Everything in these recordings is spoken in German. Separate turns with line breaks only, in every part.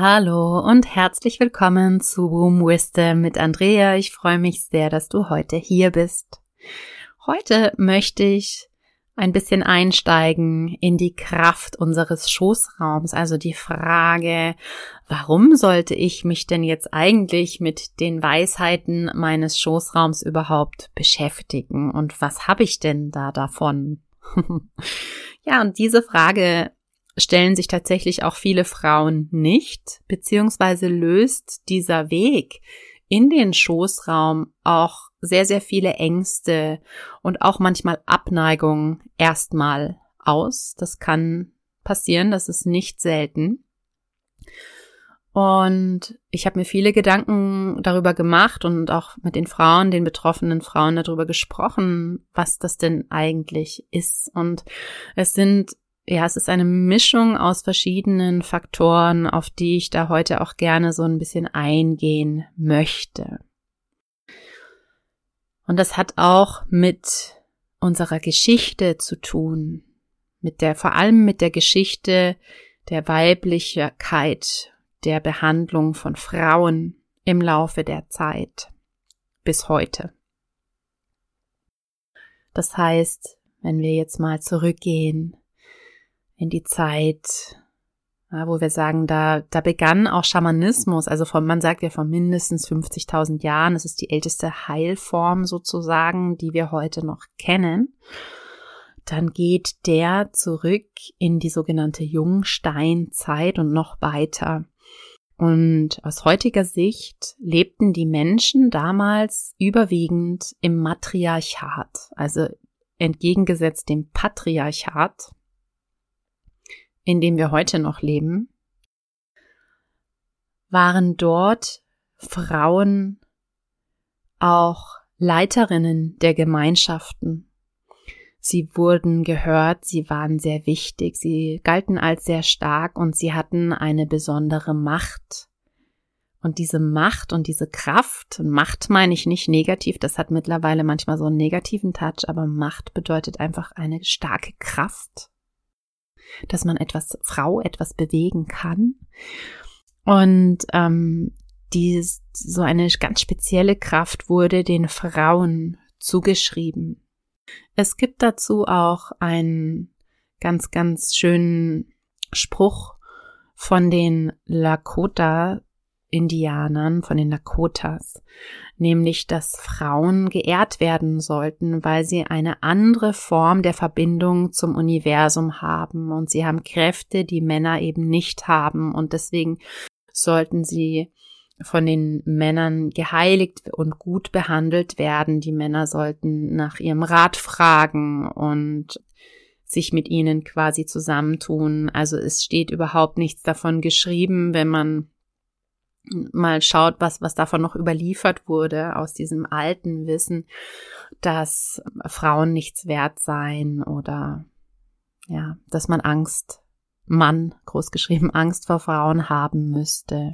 Hallo und herzlich willkommen zu Womb Wisdom mit Andrea. Ich freue mich sehr, dass du heute hier bist. Heute möchte ich ein bisschen einsteigen in die Kraft unseres Schoßraums, also die Frage, warum sollte ich mich denn jetzt eigentlich mit den Weisheiten meines Schoßraums überhaupt beschäftigen und was habe ich denn da davon? ja, und diese Frage stellen sich tatsächlich auch viele Frauen nicht, beziehungsweise löst dieser Weg in den Schoßraum auch sehr, sehr viele Ängste und auch manchmal Abneigung erstmal aus. Das kann passieren, das ist nicht selten. Und ich habe mir viele Gedanken darüber gemacht und auch mit den Frauen, den betroffenen Frauen darüber gesprochen, was das denn eigentlich ist. Und es sind ja, es ist eine Mischung aus verschiedenen Faktoren, auf die ich da heute auch gerne so ein bisschen eingehen möchte. Und das hat auch mit unserer Geschichte zu tun, mit der, vor allem mit der Geschichte der Weiblichkeit, der Behandlung von Frauen im Laufe der Zeit bis heute. Das heißt, wenn wir jetzt mal zurückgehen in die Zeit, ja, wo wir sagen, da, da begann auch Schamanismus, also von, man sagt ja von mindestens 50.000 Jahren, es ist die älteste Heilform sozusagen, die wir heute noch kennen. Dann geht der zurück in die sogenannte Jungsteinzeit und noch weiter. Und aus heutiger Sicht lebten die Menschen damals überwiegend im Matriarchat, also entgegengesetzt dem Patriarchat, in dem wir heute noch leben, waren dort Frauen auch Leiterinnen der Gemeinschaften. Sie wurden gehört, sie waren sehr wichtig, sie galten als sehr stark und sie hatten eine besondere Macht. Und diese Macht und diese Kraft, Macht meine ich nicht negativ, das hat mittlerweile manchmal so einen negativen Touch, aber Macht bedeutet einfach eine starke Kraft dass man etwas, Frau etwas bewegen kann. Und ähm, die, so eine ganz spezielle Kraft wurde den Frauen zugeschrieben. Es gibt dazu auch einen ganz, ganz schönen Spruch von den Lakota Indianern, von den Lakotas, nämlich dass Frauen geehrt werden sollten, weil sie eine andere Form der Verbindung zum Universum haben und sie haben Kräfte, die Männer eben nicht haben und deswegen sollten sie von den Männern geheiligt und gut behandelt werden. Die Männer sollten nach ihrem Rat fragen und sich mit ihnen quasi zusammentun. Also es steht überhaupt nichts davon geschrieben, wenn man mal schaut, was, was davon noch überliefert wurde aus diesem alten Wissen, dass Frauen nichts wert seien oder ja, dass man Angst, Mann, großgeschrieben, Angst vor Frauen haben müsste.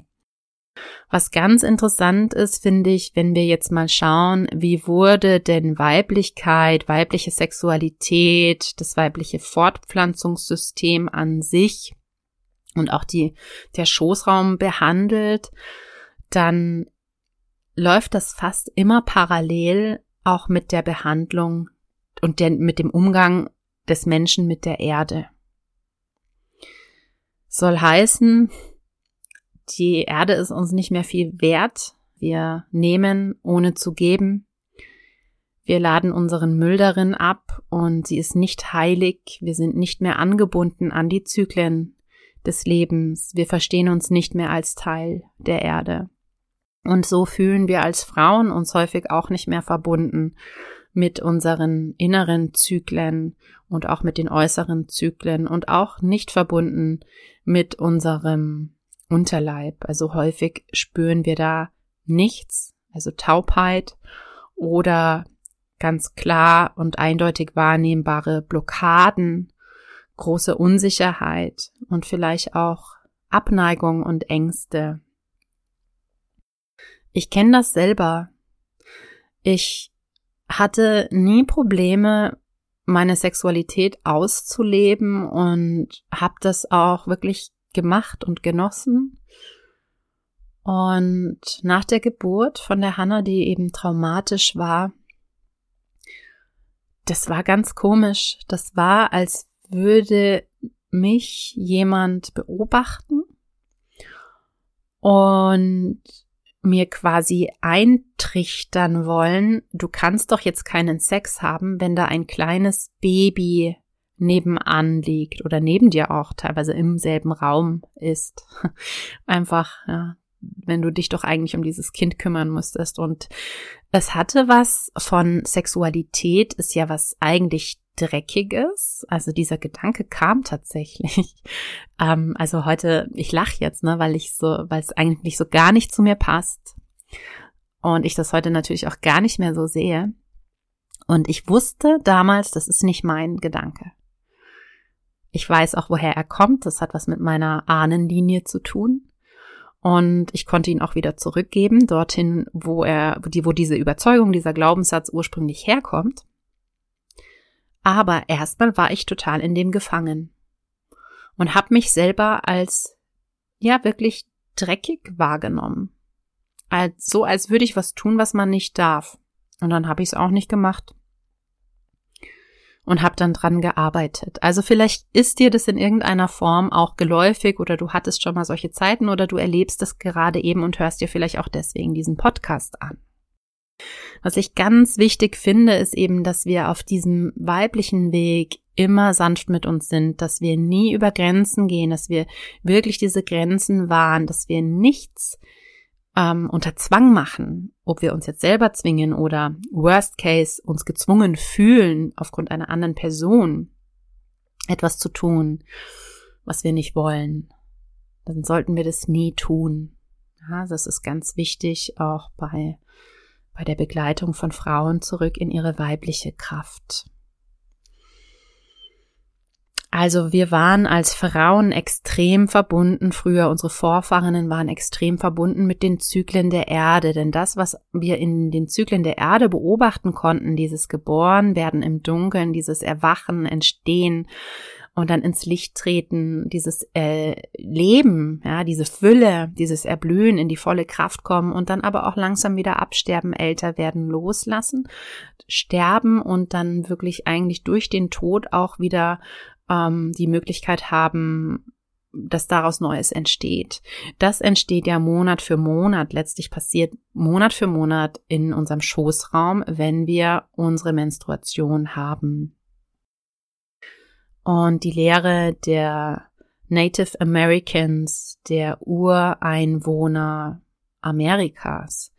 Was ganz interessant ist, finde ich, wenn wir jetzt mal schauen, wie wurde denn Weiblichkeit, weibliche Sexualität, das weibliche Fortpflanzungssystem an sich und auch die, der Schoßraum behandelt, dann läuft das fast immer parallel auch mit der Behandlung und der, mit dem Umgang des Menschen mit der Erde. Soll heißen, die Erde ist uns nicht mehr viel wert. Wir nehmen, ohne zu geben. Wir laden unseren Müll darin ab und sie ist nicht heilig. Wir sind nicht mehr angebunden an die Zyklen des Lebens. Wir verstehen uns nicht mehr als Teil der Erde. Und so fühlen wir als Frauen uns häufig auch nicht mehr verbunden mit unseren inneren Zyklen und auch mit den äußeren Zyklen und auch nicht verbunden mit unserem Unterleib. Also häufig spüren wir da nichts, also Taubheit oder ganz klar und eindeutig wahrnehmbare Blockaden große Unsicherheit und vielleicht auch Abneigung und Ängste. Ich kenne das selber. Ich hatte nie Probleme, meine Sexualität auszuleben und habe das auch wirklich gemacht und genossen. Und nach der Geburt von der Hanna, die eben traumatisch war, das war ganz komisch. Das war, als würde mich jemand beobachten und mir quasi eintrichtern wollen, du kannst doch jetzt keinen Sex haben, wenn da ein kleines Baby nebenan liegt oder neben dir auch teilweise im selben Raum ist. Einfach, ja, wenn du dich doch eigentlich um dieses Kind kümmern müsstest. Und es hatte was von Sexualität, ist ja was eigentlich Dreckiges. Also dieser Gedanke kam tatsächlich. Ähm, also heute, ich lache jetzt, ne, weil ich so, weil es eigentlich so gar nicht zu mir passt. Und ich das heute natürlich auch gar nicht mehr so sehe. Und ich wusste damals, das ist nicht mein Gedanke. Ich weiß auch, woher er kommt. Das hat was mit meiner Ahnenlinie zu tun. Und ich konnte ihn auch wieder zurückgeben, dorthin, wo er, wo, die, wo diese Überzeugung, dieser Glaubenssatz ursprünglich herkommt. Aber erstmal war ich total in dem gefangen und habe mich selber als ja wirklich dreckig wahrgenommen. Als, so als würde ich was tun, was man nicht darf. Und dann habe ich es auch nicht gemacht und habe dann dran gearbeitet. Also vielleicht ist dir das in irgendeiner Form auch geläufig oder du hattest schon mal solche Zeiten oder du erlebst es gerade eben und hörst dir vielleicht auch deswegen diesen Podcast an. Was ich ganz wichtig finde, ist eben, dass wir auf diesem weiblichen Weg immer sanft mit uns sind, dass wir nie über Grenzen gehen, dass wir wirklich diese Grenzen wahren, dass wir nichts ähm, unter Zwang machen, ob wir uns jetzt selber zwingen oder worst case uns gezwungen fühlen, aufgrund einer anderen Person etwas zu tun, was wir nicht wollen, dann sollten wir das nie tun. Ja, das ist ganz wichtig, auch bei, bei der Begleitung von Frauen zurück in ihre weibliche Kraft. Also wir waren als Frauen extrem verbunden früher, unsere Vorfahrinnen waren extrem verbunden mit den Zyklen der Erde, denn das, was wir in den Zyklen der Erde beobachten konnten, dieses Geborenwerden im Dunkeln, dieses Erwachen, Entstehen und dann ins Licht treten, dieses äh, Leben, ja, diese Fülle, dieses Erblühen, in die volle Kraft kommen und dann aber auch langsam wieder absterben, älter werden, loslassen, sterben und dann wirklich eigentlich durch den Tod auch wieder ähm, die Möglichkeit haben, dass daraus Neues entsteht. Das entsteht ja Monat für Monat, letztlich passiert Monat für Monat in unserem Schoßraum, wenn wir unsere Menstruation haben. Und die Lehre der Native Americans, der Ureinwohner Amerikas,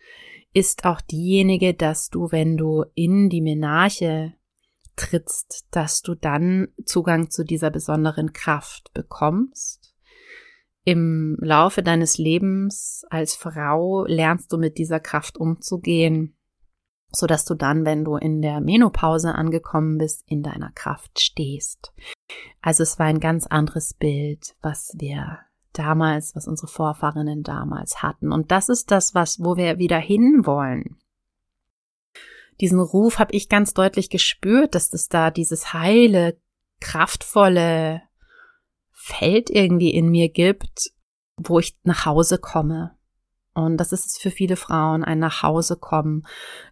ist auch diejenige, dass du, wenn du in die Menarche trittst, dass du dann Zugang zu dieser besonderen Kraft bekommst. Im Laufe deines Lebens als Frau lernst du mit dieser Kraft umzugehen, so dass du dann, wenn du in der Menopause angekommen bist, in deiner Kraft stehst. Also es war ein ganz anderes Bild, was wir damals, was unsere Vorfahrinnen damals hatten. Und das ist das, was, wo wir wieder hinwollen diesen Ruf habe ich ganz deutlich gespürt, dass es da dieses heile, kraftvolle Feld irgendwie in mir gibt, wo ich nach Hause komme. Und das ist es für viele Frauen, ein Nachhausekommen.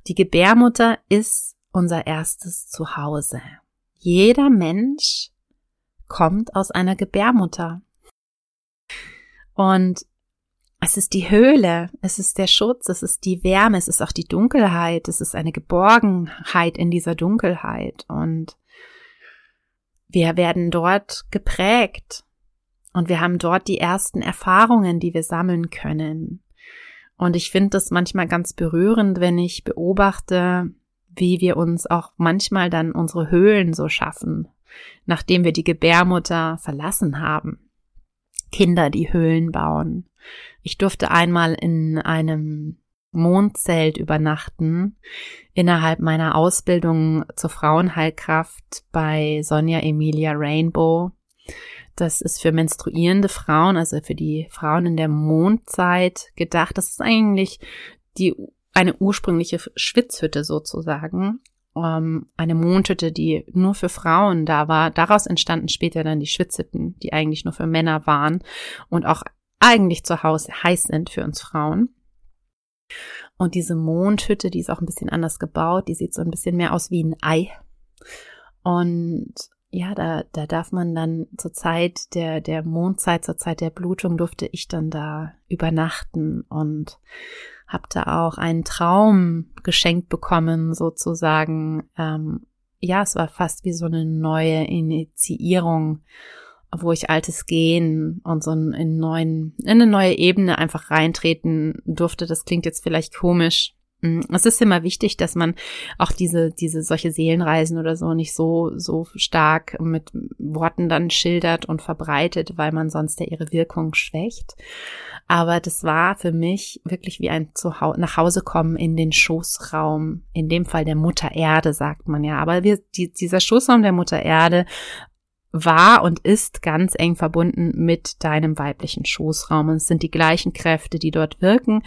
Die Gebärmutter ist unser erstes Zuhause. Jeder Mensch kommt aus einer Gebärmutter. Und es ist die Höhle, es ist der Schutz, es ist die Wärme, es ist auch die Dunkelheit, es ist eine Geborgenheit in dieser Dunkelheit und wir werden dort geprägt und wir haben dort die ersten Erfahrungen, die wir sammeln können. Und ich finde das manchmal ganz berührend, wenn ich beobachte, wie wir uns auch manchmal dann unsere Höhlen so schaffen, nachdem wir die Gebärmutter verlassen haben. Kinder, die Höhlen bauen. Ich durfte einmal in einem Mondzelt übernachten innerhalb meiner Ausbildung zur Frauenheilkraft bei Sonja Emilia Rainbow. Das ist für menstruierende Frauen, also für die Frauen in der Mondzeit gedacht. Das ist eigentlich die, eine ursprüngliche Schwitzhütte sozusagen. ähm, eine Mondhütte, die nur für Frauen da war. Daraus entstanden später dann die Schwitzhütten, die eigentlich nur für Männer waren und auch eigentlich zu Hause heiß sind für uns Frauen. Und diese Mondhütte, die ist auch ein bisschen anders gebaut, die sieht so ein bisschen mehr aus wie ein Ei. Und ja, da, da darf man dann zur Zeit der, der Mondzeit, zur Zeit der Blutung, durfte ich dann da übernachten und habe da auch einen Traum geschenkt bekommen, sozusagen. Ähm, ja, es war fast wie so eine neue Initiierung, wo ich altes Gehen und so in, neuen, in eine neue Ebene einfach reintreten durfte. Das klingt jetzt vielleicht komisch, es ist immer wichtig, dass man auch diese, diese solche Seelenreisen oder so nicht so, so stark mit Worten dann schildert und verbreitet, weil man sonst ja ihre Wirkung schwächt. Aber das war für mich wirklich wie ein Zuhause, nach Hause kommen in den Schoßraum, in dem Fall der Mutter Erde, sagt man ja. Aber wir, die, dieser Schoßraum der Mutter Erde war und ist ganz eng verbunden mit deinem weiblichen Schoßraum. Und es sind die gleichen Kräfte, die dort wirken.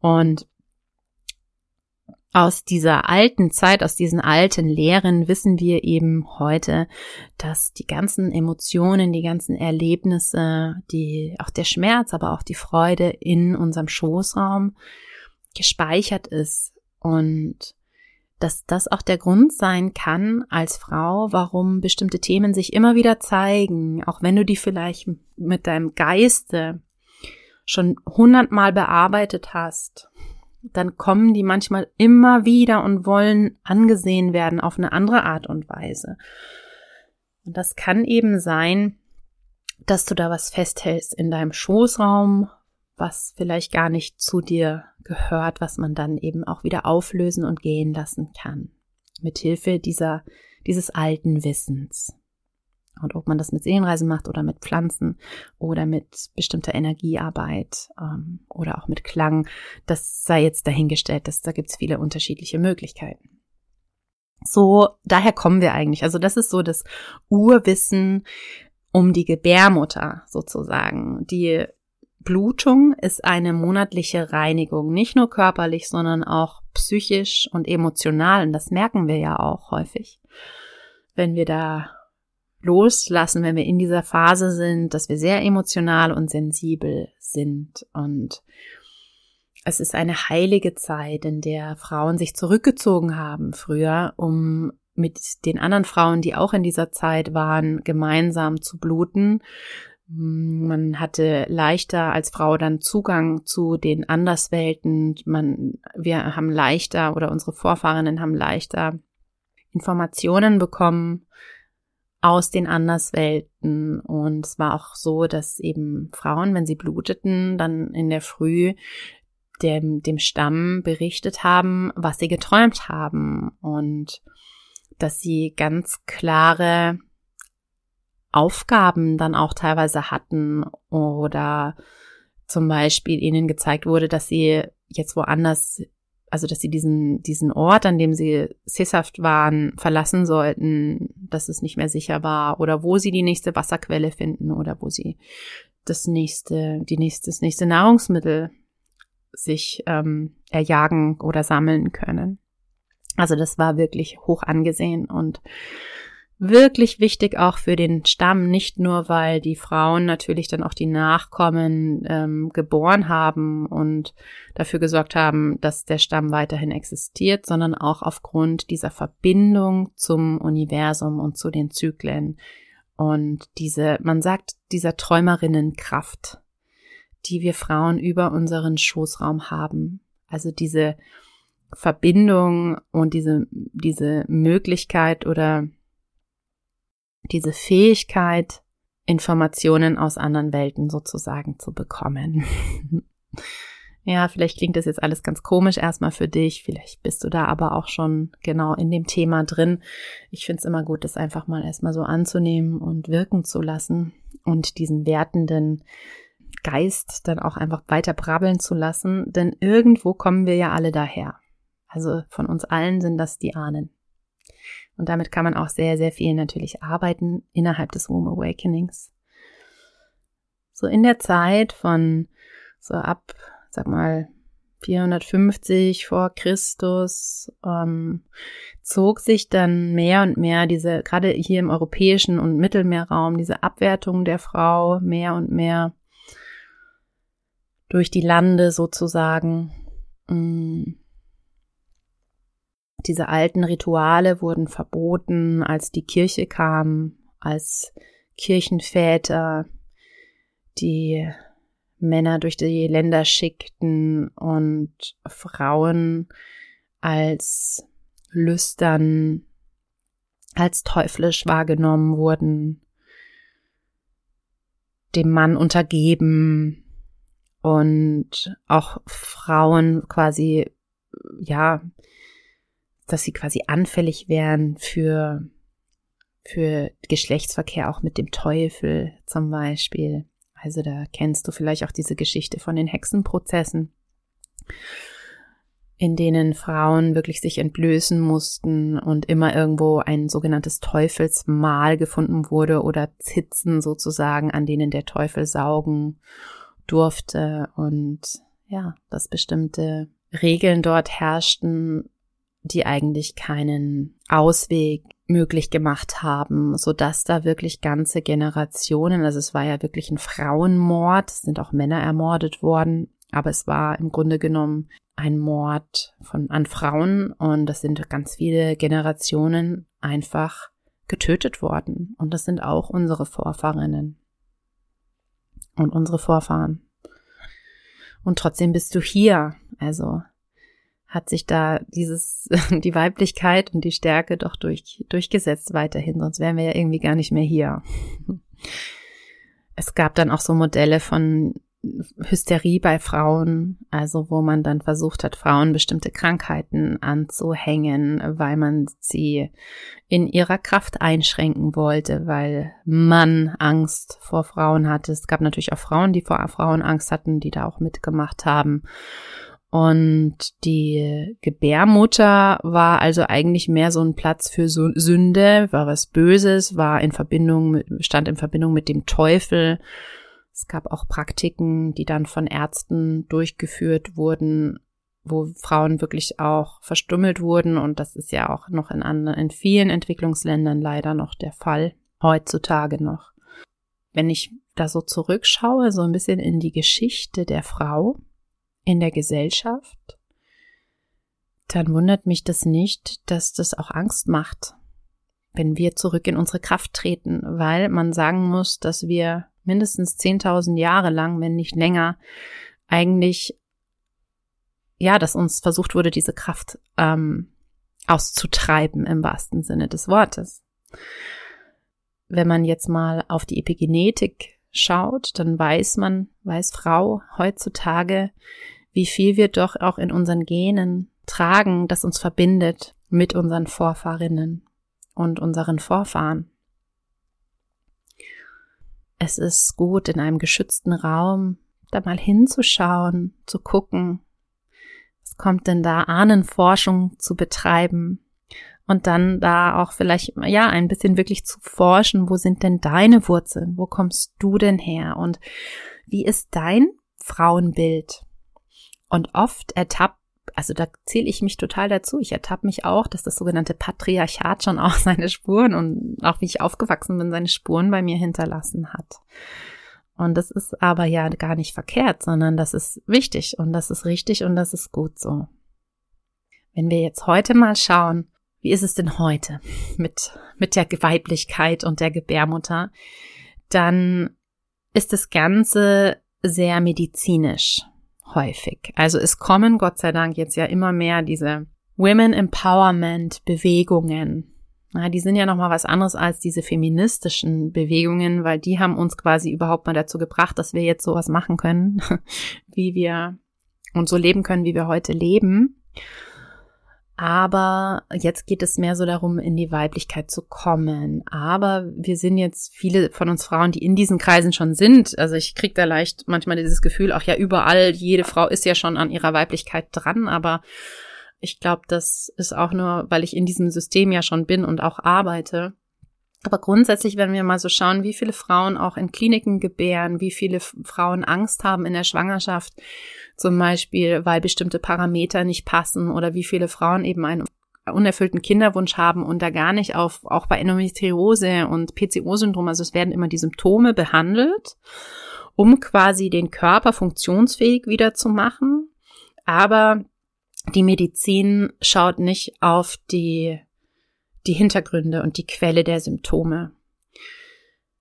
Und aus dieser alten Zeit, aus diesen alten Lehren wissen wir eben heute, dass die ganzen Emotionen, die ganzen Erlebnisse, die, auch der Schmerz, aber auch die Freude in unserem Schoßraum gespeichert ist. Und dass das auch der Grund sein kann als Frau, warum bestimmte Themen sich immer wieder zeigen, auch wenn du die vielleicht mit deinem Geiste schon hundertmal bearbeitet hast dann kommen die manchmal immer wieder und wollen angesehen werden auf eine andere Art und Weise. Und das kann eben sein, dass du da was festhältst in deinem Schoßraum, was vielleicht gar nicht zu dir gehört, was man dann eben auch wieder auflösen und gehen lassen kann. Mithilfe dieser, dieses alten Wissens. Und ob man das mit Seelenreisen macht oder mit Pflanzen oder mit bestimmter Energiearbeit ähm, oder auch mit Klang, das sei jetzt dahingestellt. dass da gibt's viele unterschiedliche Möglichkeiten. So, daher kommen wir eigentlich. Also das ist so das Urwissen um die Gebärmutter sozusagen. Die Blutung ist eine monatliche Reinigung, nicht nur körperlich, sondern auch psychisch und emotional. Und das merken wir ja auch häufig, wenn wir da loslassen, wenn wir in dieser Phase sind, dass wir sehr emotional und sensibel sind. Und es ist eine heilige Zeit, in der Frauen sich zurückgezogen haben früher, um mit den anderen Frauen, die auch in dieser Zeit waren, gemeinsam zu bluten. Man hatte leichter als Frau dann Zugang zu den Anderswelten. Man, wir haben leichter oder unsere Vorfahrenen haben leichter Informationen bekommen aus den Anderswelten. Und es war auch so, dass eben Frauen, wenn sie bluteten, dann in der Früh dem, dem Stamm berichtet haben, was sie geträumt haben und dass sie ganz klare Aufgaben dann auch teilweise hatten oder zum Beispiel ihnen gezeigt wurde, dass sie jetzt woanders also dass sie diesen, diesen Ort, an dem sie sesshaft waren, verlassen sollten, dass es nicht mehr sicher war oder wo sie die nächste Wasserquelle finden oder wo sie das nächste, die nächste, das nächste Nahrungsmittel sich ähm, erjagen oder sammeln können. Also das war wirklich hoch angesehen und wirklich wichtig auch für den Stamm, nicht nur weil die Frauen natürlich dann auch die Nachkommen ähm, geboren haben und dafür gesorgt haben, dass der Stamm weiterhin existiert, sondern auch aufgrund dieser Verbindung zum Universum und zu den Zyklen und diese, man sagt, dieser Träumerinnenkraft, die wir Frauen über unseren Schoßraum haben. Also diese Verbindung und diese, diese Möglichkeit oder diese Fähigkeit, Informationen aus anderen Welten sozusagen zu bekommen. ja, vielleicht klingt das jetzt alles ganz komisch erstmal für dich, vielleicht bist du da aber auch schon genau in dem Thema drin. Ich finde es immer gut, das einfach mal erstmal so anzunehmen und wirken zu lassen und diesen wertenden Geist dann auch einfach weiter brabbeln zu lassen, denn irgendwo kommen wir ja alle daher. Also von uns allen sind das die Ahnen. Und damit kann man auch sehr, sehr viel natürlich arbeiten innerhalb des Womb Awakenings. So in der Zeit von so ab, sag mal, 450 vor Christus ähm, zog sich dann mehr und mehr diese, gerade hier im europäischen und Mittelmeerraum, diese Abwertung der Frau mehr und mehr durch die Lande sozusagen. Mm. Diese alten Rituale wurden verboten, als die Kirche kam, als Kirchenväter die Männer durch die Länder schickten und Frauen als lüstern, als teuflisch wahrgenommen wurden, dem Mann untergeben und auch Frauen quasi, ja, dass sie quasi anfällig wären für, für Geschlechtsverkehr auch mit dem Teufel zum Beispiel. Also da kennst du vielleicht auch diese Geschichte von den Hexenprozessen, in denen Frauen wirklich sich entblößen mussten und immer irgendwo ein sogenanntes Teufelsmal gefunden wurde oder Zitzen sozusagen, an denen der Teufel saugen durfte und ja, dass bestimmte Regeln dort herrschten, die eigentlich keinen Ausweg möglich gemacht haben, so dass da wirklich ganze Generationen, also es war ja wirklich ein Frauenmord, es sind auch Männer ermordet worden, aber es war im Grunde genommen ein Mord von an Frauen und das sind ganz viele Generationen einfach getötet worden und das sind auch unsere Vorfahrinnen und unsere Vorfahren. Und trotzdem bist du hier, also hat sich da dieses, die Weiblichkeit und die Stärke doch durch, durchgesetzt weiterhin, sonst wären wir ja irgendwie gar nicht mehr hier. Es gab dann auch so Modelle von Hysterie bei Frauen, also wo man dann versucht hat, Frauen bestimmte Krankheiten anzuhängen, weil man sie in ihrer Kraft einschränken wollte, weil man Angst vor Frauen hatte. Es gab natürlich auch Frauen, die vor Frauen Angst hatten, die da auch mitgemacht haben. Und die Gebärmutter war also eigentlich mehr so ein Platz für Sünde, war was Böses, war in Verbindung stand in Verbindung mit dem Teufel. Es gab auch Praktiken, die dann von Ärzten durchgeführt wurden, wo Frauen wirklich auch verstümmelt wurden. Und das ist ja auch noch in, anderen, in vielen Entwicklungsländern leider noch der Fall, heutzutage noch. Wenn ich da so zurückschaue, so ein bisschen in die Geschichte der Frau, in der Gesellschaft, dann wundert mich das nicht, dass das auch Angst macht, wenn wir zurück in unsere Kraft treten, weil man sagen muss, dass wir mindestens 10.000 Jahre lang, wenn nicht länger, eigentlich, ja, dass uns versucht wurde, diese Kraft ähm, auszutreiben im wahrsten Sinne des Wortes. Wenn man jetzt mal auf die Epigenetik schaut, dann weiß man, weiß Frau heutzutage, wie viel wir doch auch in unseren Genen tragen, das uns verbindet mit unseren Vorfahrinnen und unseren Vorfahren. Es ist gut, in einem geschützten Raum da mal hinzuschauen, zu gucken, was kommt denn da, Ahnenforschung zu betreiben und dann da auch vielleicht, ja, ein bisschen wirklich zu forschen, wo sind denn deine Wurzeln, wo kommst du denn her und wie ist dein Frauenbild? Und oft ertappt, also da zähle ich mich total dazu. Ich ertappe mich auch, dass das sogenannte Patriarchat schon auch seine Spuren und auch wie ich aufgewachsen bin, seine Spuren bei mir hinterlassen hat. Und das ist aber ja gar nicht verkehrt, sondern das ist wichtig und das ist richtig und das ist gut so. Wenn wir jetzt heute mal schauen, wie ist es denn heute mit, mit der Weiblichkeit und der Gebärmutter, dann ist das Ganze sehr medizinisch häufig. Also es kommen Gott sei Dank jetzt ja immer mehr diese Women Empowerment Bewegungen. Ja, die sind ja nochmal was anderes als diese feministischen Bewegungen, weil die haben uns quasi überhaupt mal dazu gebracht, dass wir jetzt sowas machen können, wie wir und so leben können, wie wir heute leben. Aber jetzt geht es mehr so darum, in die Weiblichkeit zu kommen. Aber wir sind jetzt viele von uns Frauen, die in diesen Kreisen schon sind. Also ich kriege da leicht manchmal dieses Gefühl, auch ja überall, jede Frau ist ja schon an ihrer Weiblichkeit dran. Aber ich glaube, das ist auch nur, weil ich in diesem System ja schon bin und auch arbeite, Aber grundsätzlich, wenn wir mal so schauen, wie viele Frauen auch in Kliniken gebären, wie viele Frauen Angst haben in der Schwangerschaft, zum Beispiel, weil bestimmte Parameter nicht passen oder wie viele Frauen eben einen unerfüllten Kinderwunsch haben und da gar nicht auf, auch bei Endometriose und PCO-Syndrom, also es werden immer die Symptome behandelt, um quasi den Körper funktionsfähig wieder zu machen. Aber die Medizin schaut nicht auf die, die Hintergründe und die Quelle der Symptome.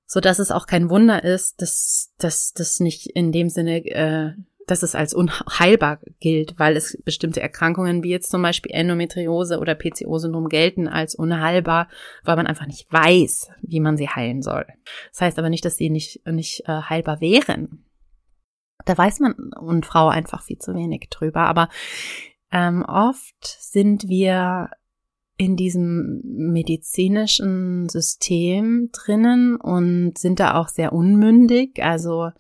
So dass es auch kein Wunder ist, dass, das nicht in dem Sinne äh, dass es als unheilbar gilt, weil es bestimmte Erkrankungen wie jetzt zum Beispiel Endometriose oder PCO-Syndrom gelten als unheilbar, weil man einfach nicht weiß, wie man sie heilen soll. Das heißt aber nicht, dass sie nicht, nicht äh, heilbar wären. Da weiß man und Frau einfach viel zu wenig drüber. Aber ähm, oft sind wir in diesem medizinischen System drinnen und sind da auch sehr unmündig. Also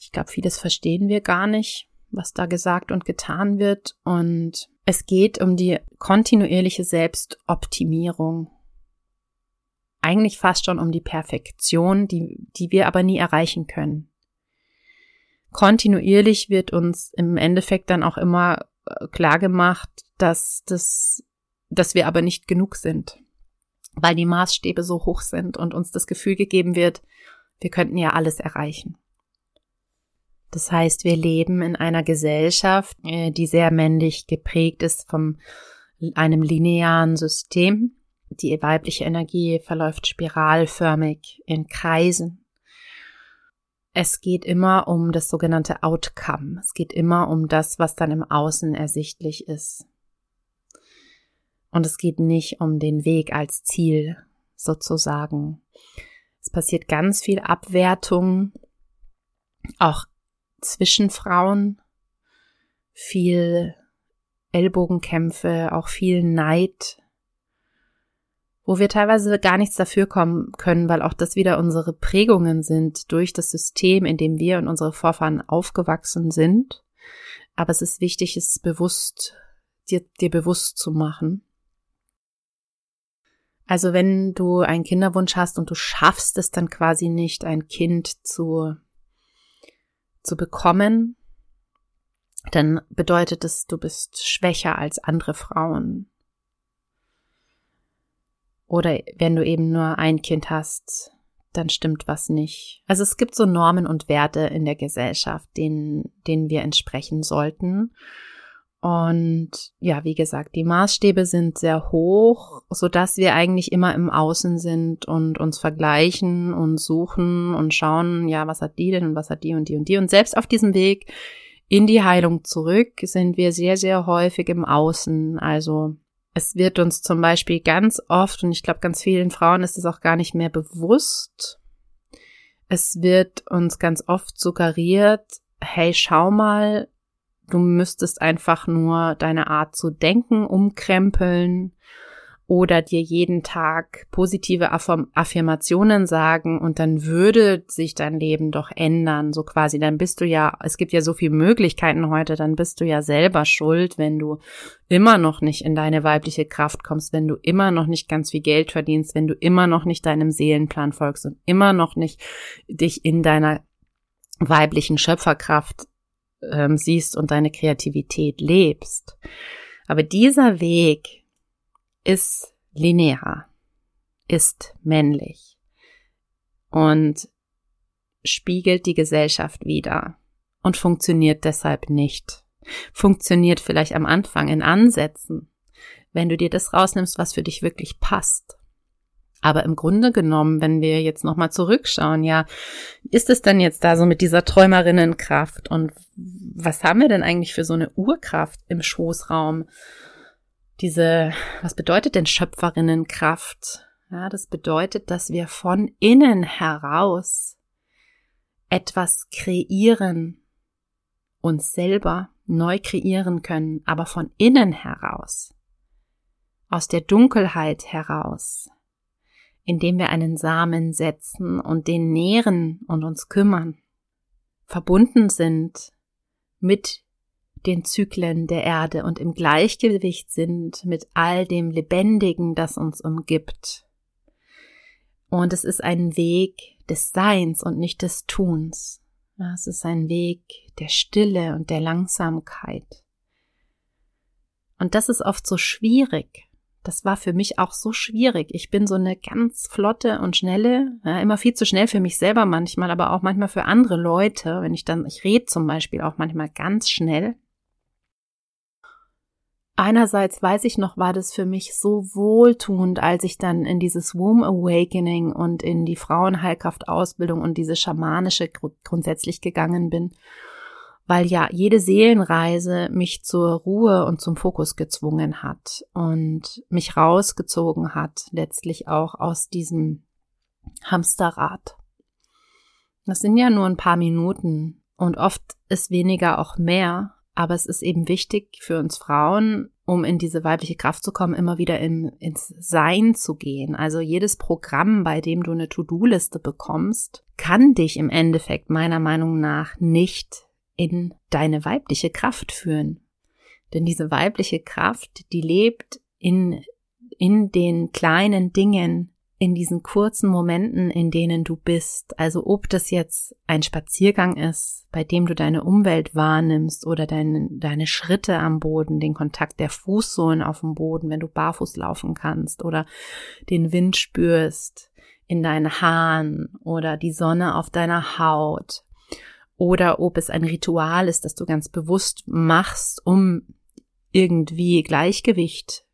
ich glaube, vieles verstehen wir gar nicht, was da gesagt und getan wird. Und es geht um die kontinuierliche Selbstoptimierung. Eigentlich fast schon um die Perfektion, die, die wir aber nie erreichen können. Kontinuierlich wird uns im Endeffekt dann auch immer äh, klar gemacht, dass das, dass wir aber nicht genug sind, weil die Maßstäbe so hoch sind und uns das Gefühl gegeben wird, wir könnten ja alles erreichen. Das heißt, wir leben in einer Gesellschaft, äh, die sehr männlich geprägt ist vom einem linearen System. Die weibliche Energie verläuft spiralförmig in Kreisen. Es geht immer um das sogenannte Outcome. Es geht immer um das, was dann im Außen ersichtlich ist. Und es geht nicht um den Weg als Ziel sozusagen. Es passiert ganz viel Abwertung, auch zwischen Frauen, viel Ellbogenkämpfe, auch viel Neid, wo wir teilweise gar nichts dafür kommen können, weil auch das wieder unsere Prägungen sind durch das System, in dem wir und unsere Vorfahren aufgewachsen sind. Aber es ist wichtig, es bewusst, dir, dir bewusst zu machen. Also wenn du einen Kinderwunsch hast und du schaffst es dann quasi nicht, ein Kind zu zu bekommen, dann bedeutet es, du bist schwächer als andere Frauen. Oder wenn du eben nur ein Kind hast, dann stimmt was nicht. Also es gibt so Normen und Werte in der Gesellschaft, denen, denen wir entsprechen sollten. Und ja, wie gesagt, die Maßstäbe sind sehr hoch, so dass wir eigentlich immer im Außen sind und uns vergleichen und suchen und schauen, ja, was hat die denn und was hat die und die und die. Und selbst auf diesem Weg in die Heilung zurück sind wir sehr, sehr häufig im Außen. Also es wird uns zum Beispiel ganz oft, und ich glaube, ganz vielen Frauen ist es auch gar nicht mehr bewusst, es wird uns ganz oft suggeriert, hey, schau mal, Du müsstest einfach nur deine Art zu denken umkrempeln oder dir jeden Tag positive Affirmationen sagen und dann würde sich dein Leben doch ändern, so quasi. Dann bist du ja, es gibt ja so viele Möglichkeiten heute, dann bist du ja selber schuld, wenn du immer noch nicht in deine weibliche Kraft kommst, wenn du immer noch nicht ganz viel Geld verdienst, wenn du immer noch nicht deinem Seelenplan folgst und immer noch nicht dich in deiner weiblichen Schöpferkraft ähm, siehst und deine Kreativität lebst. Aber dieser Weg ist linear, ist männlich und spiegelt die Gesellschaft wieder und funktioniert deshalb nicht. Funktioniert vielleicht am Anfang in Ansätzen, wenn du dir das rausnimmst, was für dich wirklich passt. Aber im Grunde genommen, wenn wir jetzt nochmal zurückschauen, ja, ist es denn jetzt da so mit dieser Träumerinnenkraft und was haben wir denn eigentlich für so eine Urkraft im Schoßraum? Diese, was bedeutet denn Schöpferinnenkraft? Ja, das bedeutet, dass wir von innen heraus etwas kreieren, uns selber neu kreieren können, aber von innen heraus, aus der Dunkelheit heraus, indem wir einen Samen setzen und den nähren und uns kümmern, verbunden sind mit den Zyklen der Erde und im Gleichgewicht sind mit all dem Lebendigen, das uns umgibt. Und es ist ein Weg des Seins und nicht des Tuns. Es ist ein Weg der Stille und der Langsamkeit. Und das ist oft so schwierig. Das war für mich auch so schwierig. Ich bin so eine ganz flotte und schnelle, ja, immer viel zu schnell für mich selber manchmal, aber auch manchmal für andere Leute. Wenn ich dann, ich rede zum Beispiel auch manchmal ganz schnell einerseits weiß ich noch, war das für mich so wohltuend, als ich dann in dieses Womb Awakening und in die Frauenheilkraftausbildung und diese schamanische grundsätzlich gegangen bin, weil ja jede Seelenreise mich zur Ruhe und zum Fokus gezwungen hat und mich rausgezogen hat, letztlich auch aus diesem Hamsterrad. Das sind ja nur ein paar Minuten und oft ist weniger auch mehr, aber es ist eben wichtig für uns Frauen, um in diese weibliche Kraft zu kommen, immer wieder in, ins Sein zu gehen. Also jedes Programm, bei dem du eine To-Do-Liste bekommst, kann dich im Endeffekt meiner Meinung nach nicht in deine weibliche Kraft führen. Denn diese weibliche Kraft, die lebt in, in den kleinen Dingen, in diesen kurzen Momenten, in denen du bist. Also ob das jetzt ein Spaziergang ist, bei dem du deine Umwelt wahrnimmst oder deine, deine Schritte am Boden, den Kontakt der Fußsohlen auf dem Boden, wenn du barfuß laufen kannst oder den Wind spürst in deinen Haaren oder die Sonne auf deiner Haut oder ob es ein Ritual ist, das du ganz bewusst machst, um irgendwie Gleichgewicht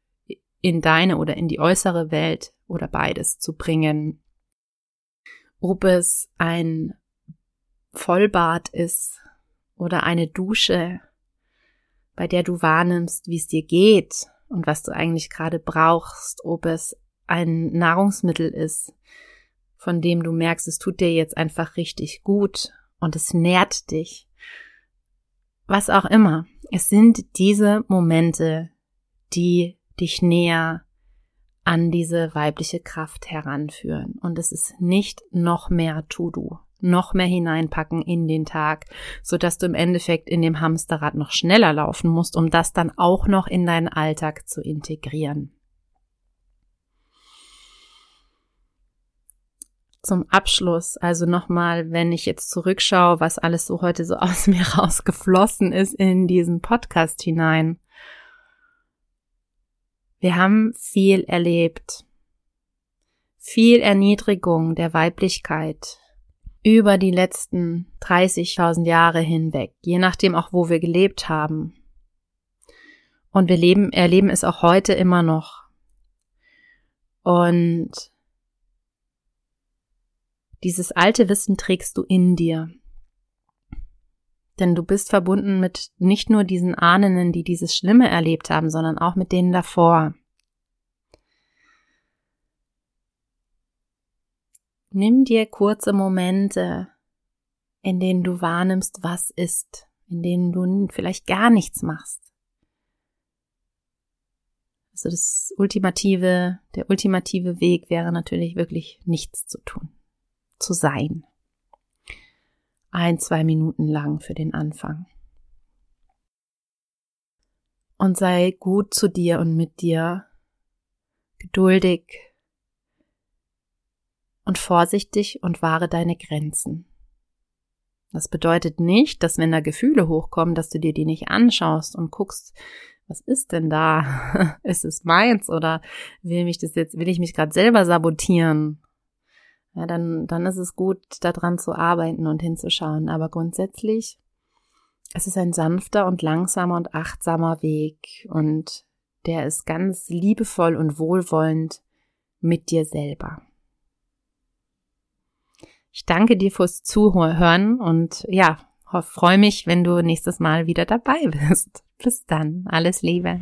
in deine oder in die äußere Welt oder beides zu bringen. Ob es ein Vollbad ist oder eine Dusche, bei der du wahrnimmst, wie es dir geht und was du eigentlich gerade brauchst, ob es ein Nahrungsmittel ist, von dem du merkst, es tut dir jetzt einfach richtig gut und es nährt dich. Was auch immer. Es sind diese Momente, die dich näher an diese weibliche Kraft heranführen. Und es ist nicht noch mehr To-Do, noch mehr hineinpacken in den Tag, so dass du im Endeffekt in dem Hamsterrad noch schneller laufen musst, um das dann auch noch in deinen Alltag zu integrieren. Zum Abschluss, also nochmal, wenn ich jetzt zurückschaue, was alles so heute so aus mir rausgeflossen ist in diesen Podcast hinein, wir haben viel erlebt. Viel Erniedrigung der Weiblichkeit über die letzten 30.000 Jahre hinweg, je nachdem auch, wo wir gelebt haben. Und wir leben, erleben es auch heute immer noch. Und dieses alte Wissen trägst du in dir. Denn du bist verbunden mit nicht nur diesen Ahnen, die dieses Schlimme erlebt haben, sondern auch mit denen davor. Nimm dir kurze Momente, in denen du wahrnimmst, was ist, in denen du vielleicht gar nichts machst. Also das ultimative, der ultimative Weg wäre natürlich wirklich nichts zu tun, zu sein ein, zwei Minuten lang für den Anfang. Und sei gut zu dir und mit dir, geduldig und vorsichtig und wahre deine Grenzen. Das bedeutet nicht, dass wenn da Gefühle hochkommen, dass du dir die nicht anschaust und guckst, was ist denn da? ist es meins oder will mich das jetzt, will ich mich gerade selber sabotieren? Ja, dann, dann ist es gut, daran zu arbeiten und hinzuschauen. Aber grundsätzlich, es ist ein sanfter und langsamer und achtsamer Weg und der ist ganz liebevoll und wohlwollend mit dir selber. Ich danke dir fürs Zuhören und ja, freue mich, wenn du nächstes Mal wieder dabei bist. Bis dann. Alles Liebe.